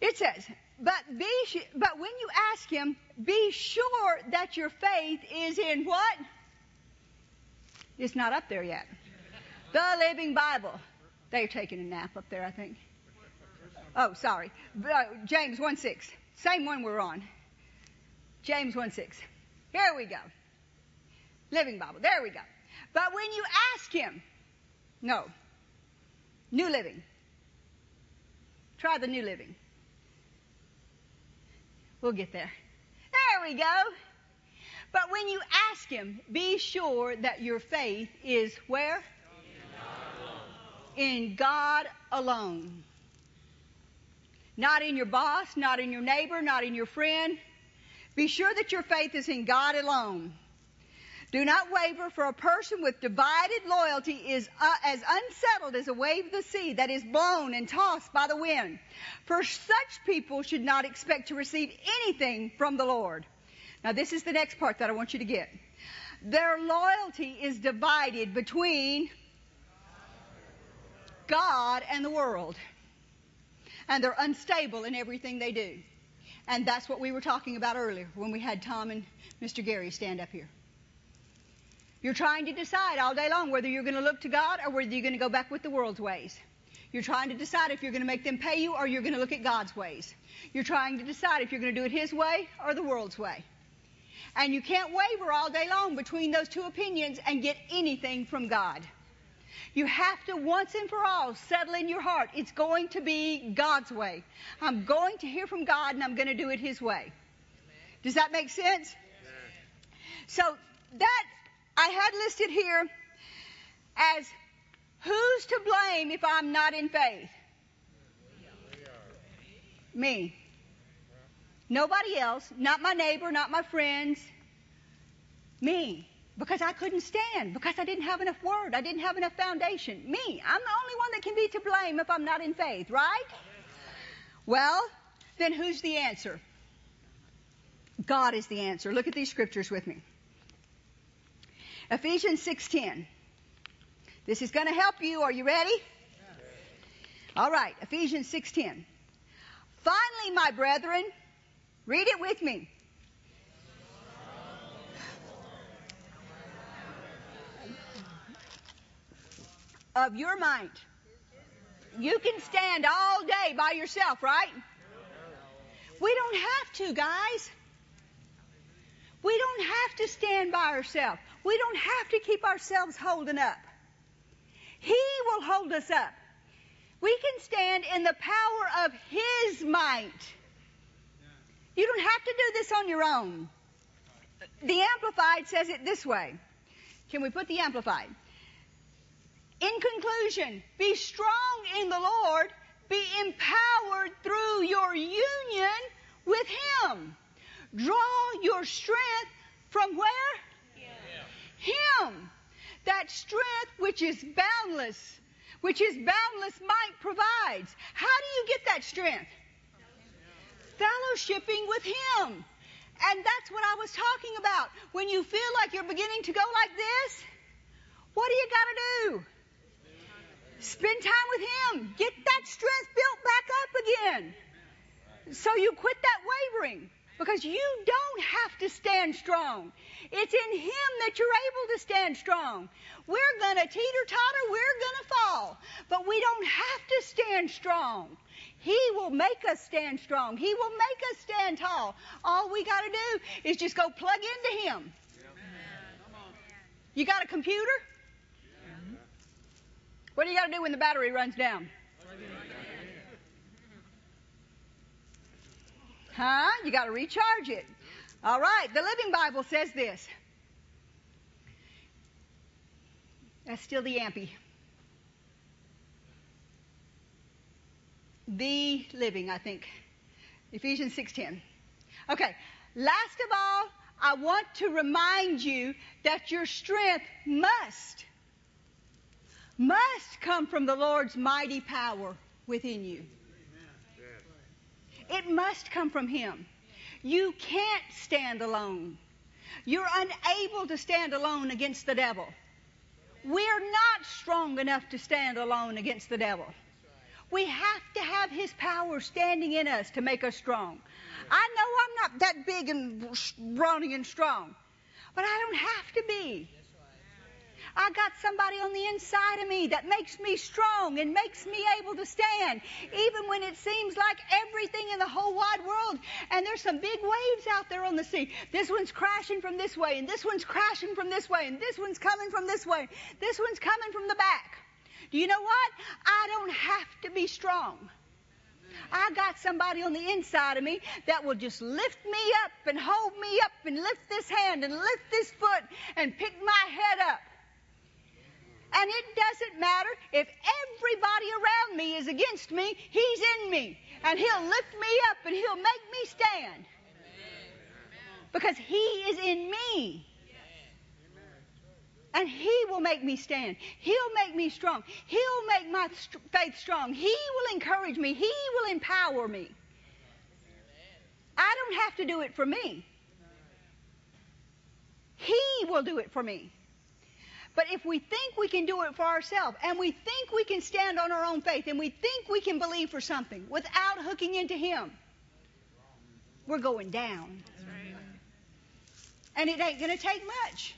It says, but be, but when you ask him, be sure that your faith is in what? It's not up there yet. The Living Bible. They're taking a nap up there, I think. Oh, sorry. James 1 6. Same one we're on. James 1 6. Here we go. Living Bible. There we go. But when you ask him, no. New Living. Try the New Living. We'll get there. There we go. But when you ask Him, be sure that your faith is where? In God alone. Not in your boss, not in your neighbor, not in your friend. Be sure that your faith is in God alone. Do not waver, for a person with divided loyalty is uh, as unsettled as a wave of the sea that is blown and tossed by the wind. For such people should not expect to receive anything from the Lord. Now, this is the next part that I want you to get. Their loyalty is divided between God and the world. And they're unstable in everything they do. And that's what we were talking about earlier when we had Tom and Mr. Gary stand up here. You're trying to decide all day long whether you're going to look to God or whether you're going to go back with the world's ways. You're trying to decide if you're going to make them pay you or you're going to look at God's ways. You're trying to decide if you're going to do it His way or the world's way. And you can't waver all day long between those two opinions and get anything from God. You have to once and for all settle in your heart. It's going to be God's way. I'm going to hear from God and I'm going to do it His way. Does that make sense? So that I had listed here as who's to blame if I'm not in faith? Me. Nobody else, not my neighbor, not my friends. Me. Because I couldn't stand, because I didn't have enough word, I didn't have enough foundation. Me. I'm the only one that can be to blame if I'm not in faith, right? Well, then who's the answer? God is the answer. Look at these scriptures with me. Ephesians 6:10. This is going to help you. Are you ready? All right, Ephesians 6:10. Finally, my brethren, read it with me. Of your mind. You can stand all day by yourself, right? We don't have to, guys. We don't have to stand by ourselves. We don't have to keep ourselves holding up. He will hold us up. We can stand in the power of His might. You don't have to do this on your own. The Amplified says it this way. Can we put the Amplified? In conclusion, be strong in the Lord, be empowered through your union with Him. Draw your strength from where? Him. That strength which is boundless, which His boundless might provides. How do you get that strength? Fellowshipping with Him. And that's what I was talking about. When you feel like you're beginning to go like this, what do you got to do? Spend time with Him. Get that strength built back up again. So you quit that wavering. Because you don't have to stand strong. It's in Him that you're able to stand strong. We're going to teeter totter, we're going to fall. But we don't have to stand strong. He will make us stand strong. He will make us stand tall. All we got to do is just go plug into Him. You got a computer? What do you got to do when the battery runs down? Huh? You got to recharge it. All right. The Living Bible says this. That's still the Ampy. The living, I think. Ephesians 6:10. Okay. Last of all, I want to remind you that your strength must must come from the Lord's mighty power within you. It must come from him. You can't stand alone. You're unable to stand alone against the devil. We're not strong enough to stand alone against the devil. We have to have his power standing in us to make us strong. I know I'm not that big and brawny and strong, but I don't have to be. I got somebody on the inside of me that makes me strong and makes me able to stand, even when it seems like everything in the whole wide world. And there's some big waves out there on the sea. This one's crashing from this way, and this one's crashing from this way, and this one's coming from this way. This one's coming from the back. Do you know what? I don't have to be strong. I got somebody on the inside of me that will just lift me up and hold me up and lift this hand and lift this foot and pick my head up. And it doesn't matter if everybody around me is against me, He's in me. And He'll lift me up and He'll make me stand. Because He is in me. And He will make me stand. He'll make me strong. He'll make my st- faith strong. He will encourage me. He will empower me. I don't have to do it for me. He will do it for me. But if we think we can do it for ourselves, and we think we can stand on our own faith, and we think we can believe for something without hooking into Him, we're going down. And it ain't going to take much.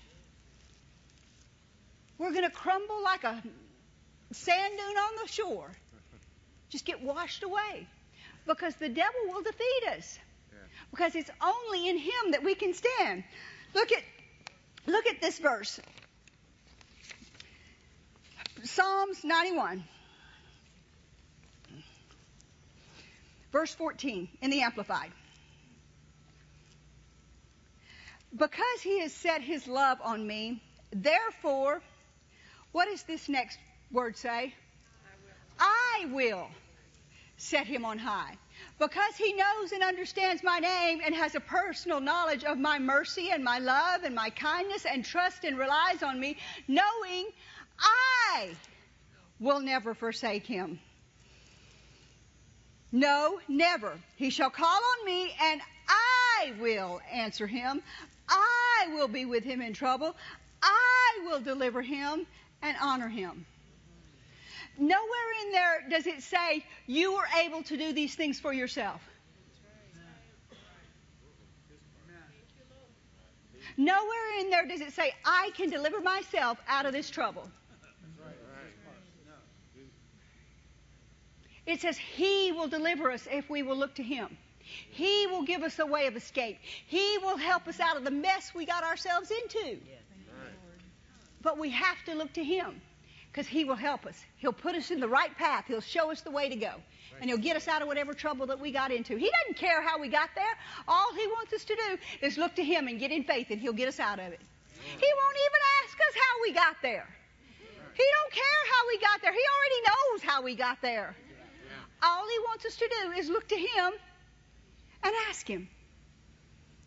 We're going to crumble like a sand dune on the shore. Just get washed away. Because the devil will defeat us. Because it's only in him that we can stand. Look at look at this verse. Psalms 91. Verse 14 in the Amplified. Because he has set his love on me, therefore, what does this next word say? I will. I will set him on high. Because he knows and understands my name and has a personal knowledge of my mercy and my love and my kindness and trust and relies on me, knowing I will never forsake him. No, never. He shall call on me and I will answer him. I will be with him in trouble. I will deliver him and honor him. Nowhere in there does it say you are able to do these things for yourself. Nowhere in there does it say I can deliver myself out of this trouble. It says He will deliver us if we will look to Him. He will give us a way of escape. He will help us out of the mess we got ourselves into. But we have to look to Him because He will help us. He'll put us in the right path. He'll show us the way to go. And He'll get us out of whatever trouble that we got into. He doesn't care how we got there. All He wants us to do is look to Him and get in faith, and He'll get us out of it. He won't even ask us how we got there. He don't care how we got there. He already knows how we got there. All He wants us to do is look to Him and ask Him.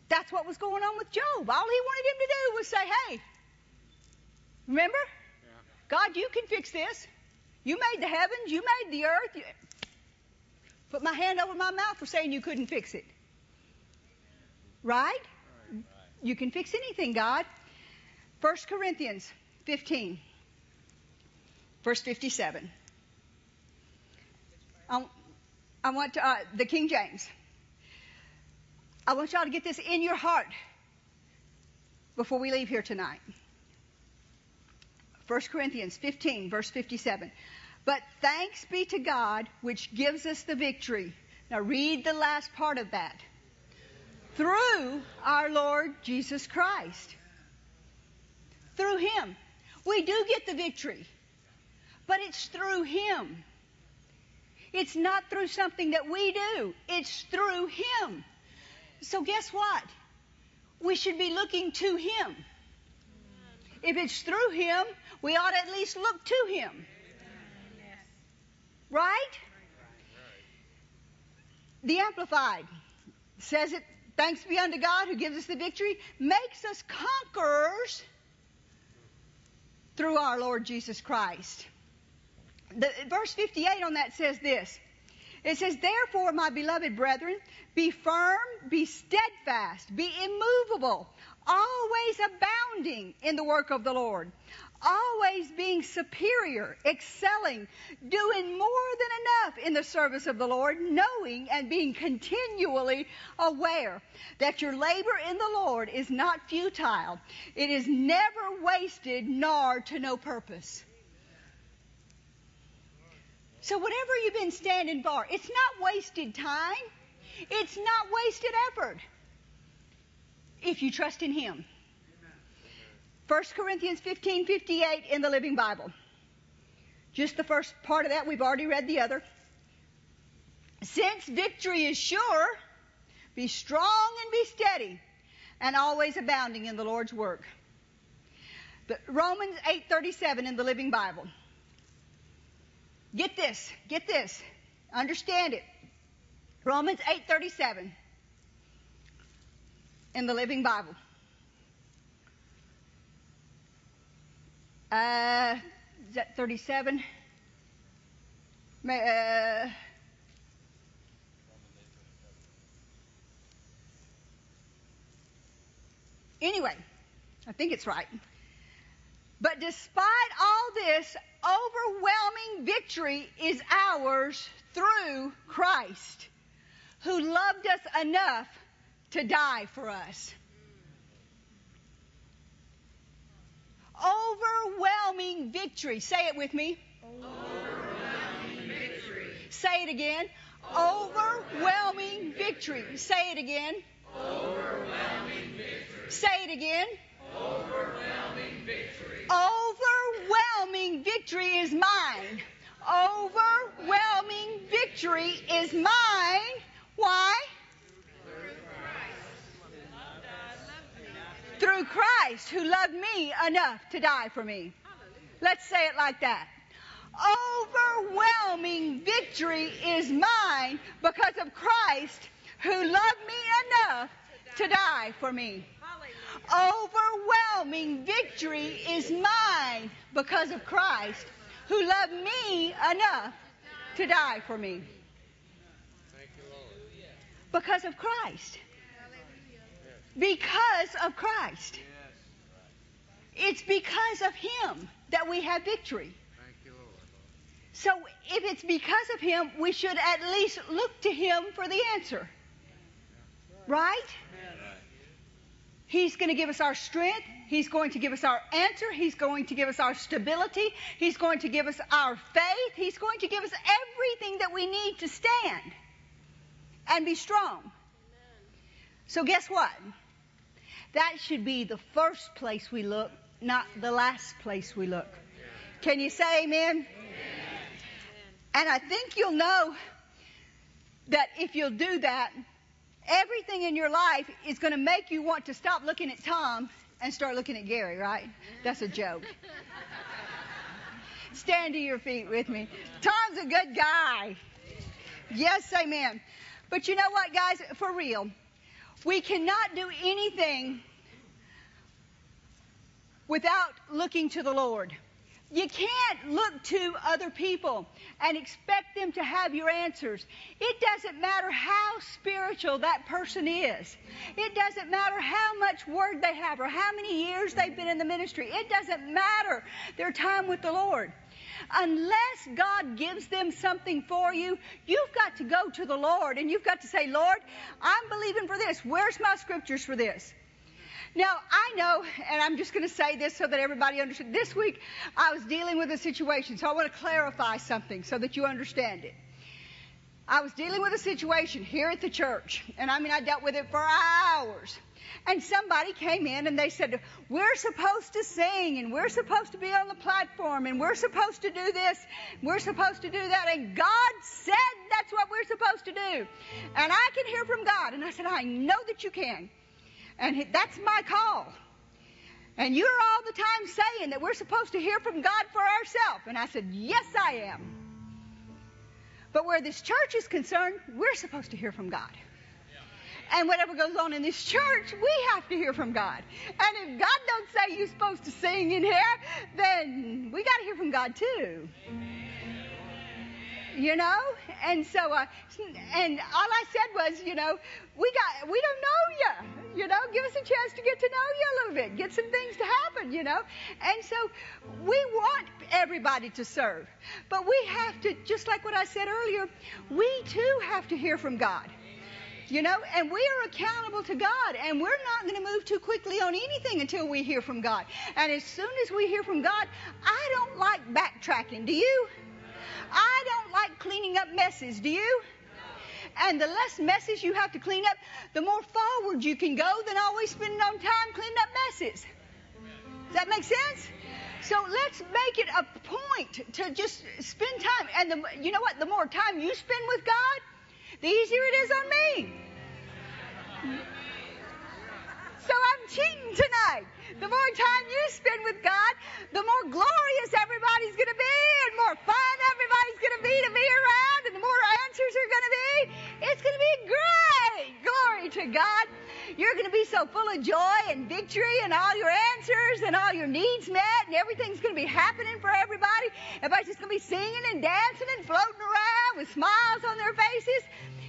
That's what was going on with Job. All he wanted him to do was say, hey, remember? God, you can fix this. You made the heavens, you made the earth. You... Put my hand over my mouth for saying you couldn't fix it. Right? You can fix anything, God. 1 Corinthians 15, verse 57. I, I want to, uh, the King James. I want y'all to get this in your heart before we leave here tonight. 1 Corinthians 15, verse 57. But thanks be to God, which gives us the victory. Now read the last part of that. Through our Lord Jesus Christ. Through Him. We do get the victory, but it's through Him. It's not through something that we do, it's through Him. So guess what? We should be looking to Him. If it's through Him, we ought to at least look to Him. Right? the Amplified says it, thanks be unto God who gives us the victory, makes us conquerors through our Lord Jesus Christ. The, verse 58 on that says this. It says, Therefore, my beloved brethren, be firm, be steadfast, be immovable, always abounding in the work of the Lord, always being superior, excelling, doing more than enough in the service of the Lord, knowing and being continually aware that your labor in the Lord is not futile. It is never wasted nor to no purpose. So whatever you've been standing for, it's not wasted time. It's not wasted effort. If you trust in Him. 1 Corinthians 15 58 in the Living Bible. Just the first part of that, we've already read the other. Since victory is sure, be strong and be steady, and always abounding in the Lord's work. But Romans 8:37 in the Living Bible. Get this, get this. Understand it. Romans 8:37 in the Living Bible. Uh, is that 37? Uh, anyway, I think it's right. But despite all this, overwhelming victory is ours through Christ, who loved us enough to die for us. Overwhelming victory. Say it with me. Overwhelming victory. Say it again. Overwhelming victory. Say it again. Overwhelming victory. Say it again. Overwhelming victory. Overwhelming victory is mine. Overwhelming victory is mine. Why? Through Christ who loved me enough to die for me. Let's say it like that. Overwhelming victory is mine because of Christ who loved me enough to die for me. Overwhelming victory is mine because of Christ who loved me enough to die for me. Because of Christ. Because of Christ. It's because of Him that we have victory. Thank you, Lord. So if it's because of Him, we should at least look to Him for the answer. Right? He's going to give us our strength. He's going to give us our answer. He's going to give us our stability. He's going to give us our faith. He's going to give us everything that we need to stand and be strong. So, guess what? That should be the first place we look, not the last place we look. Can you say amen? amen? And I think you'll know that if you'll do that, everything in your life is going to make you want to stop looking at Tom and start looking at Gary, right? That's a joke. Stand to your feet with me. Tom's a good guy. Yes, amen. But you know what, guys? For real, we cannot do anything without looking to the Lord. You can't look to other people and expect them to have your answers. It doesn't matter how spiritual that person is. It doesn't matter how much word they have or how many years they've been in the ministry. It doesn't matter their time with the Lord. Unless God gives them something for you, you've got to go to the Lord and you've got to say, Lord, I'm believing for this. Where's my scriptures for this? Now, I know, and I'm just going to say this so that everybody understands. This week, I was dealing with a situation, so I want to clarify something so that you understand it. I was dealing with a situation here at the church, and I mean, I dealt with it for hours. And somebody came in and they said, We're supposed to sing, and we're supposed to be on the platform, and we're supposed to do this, we're supposed to do that. And God said that's what we're supposed to do. And I can hear from God. And I said, I know that you can. And that's my call. And you're all the time saying that we're supposed to hear from God for ourselves. And I said, Yes, I am. But where this church is concerned, we're supposed to hear from God. And whatever goes on in this church, we have to hear from God. And if God don't say you're supposed to sing in here, then we got to hear from God too. You know, and so, uh, and all I said was, you know, we got, we don't know you. You know, give us a chance to get to know you a little bit, get some things to happen. You know, and so we want everybody to serve, but we have to, just like what I said earlier, we too have to hear from God. You know, and we are accountable to God, and we're not going to move too quickly on anything until we hear from God. And as soon as we hear from God, I don't like backtracking. Do you? I don't like cleaning up messes. Do you? And the less messes you have to clean up, the more forward you can go than always spending on time cleaning up messes. Does that make sense? So let's make it a point to just spend time. And the, you know what? The more time you spend with God, the easier it is on me. So I'm cheating tonight. The more time you spend with God, the more glorious everybody's going to be and more fun everybody's going to be to be around and the more answers are going to be. It's going to be great. Glory to God. You're going to be so full of joy and victory and all your answers and all your needs met and everything's going to be happening for everybody. Everybody's just going to be singing and dancing and floating around with smiles on their faces.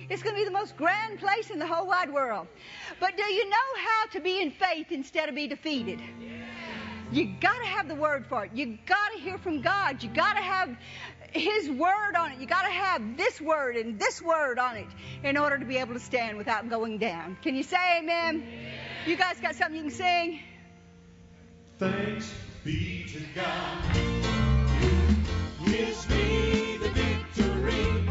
It's going to be the most grand place in the whole wide world. But do you know how to be in faith instead of be defeated? You got to have the word for it. You got to hear from God. You got to have His word on it. You got to have this word and this word on it in order to be able to stand without going down. Can you say amen? You guys got something you can sing? Thanks be to God who gives me the victory.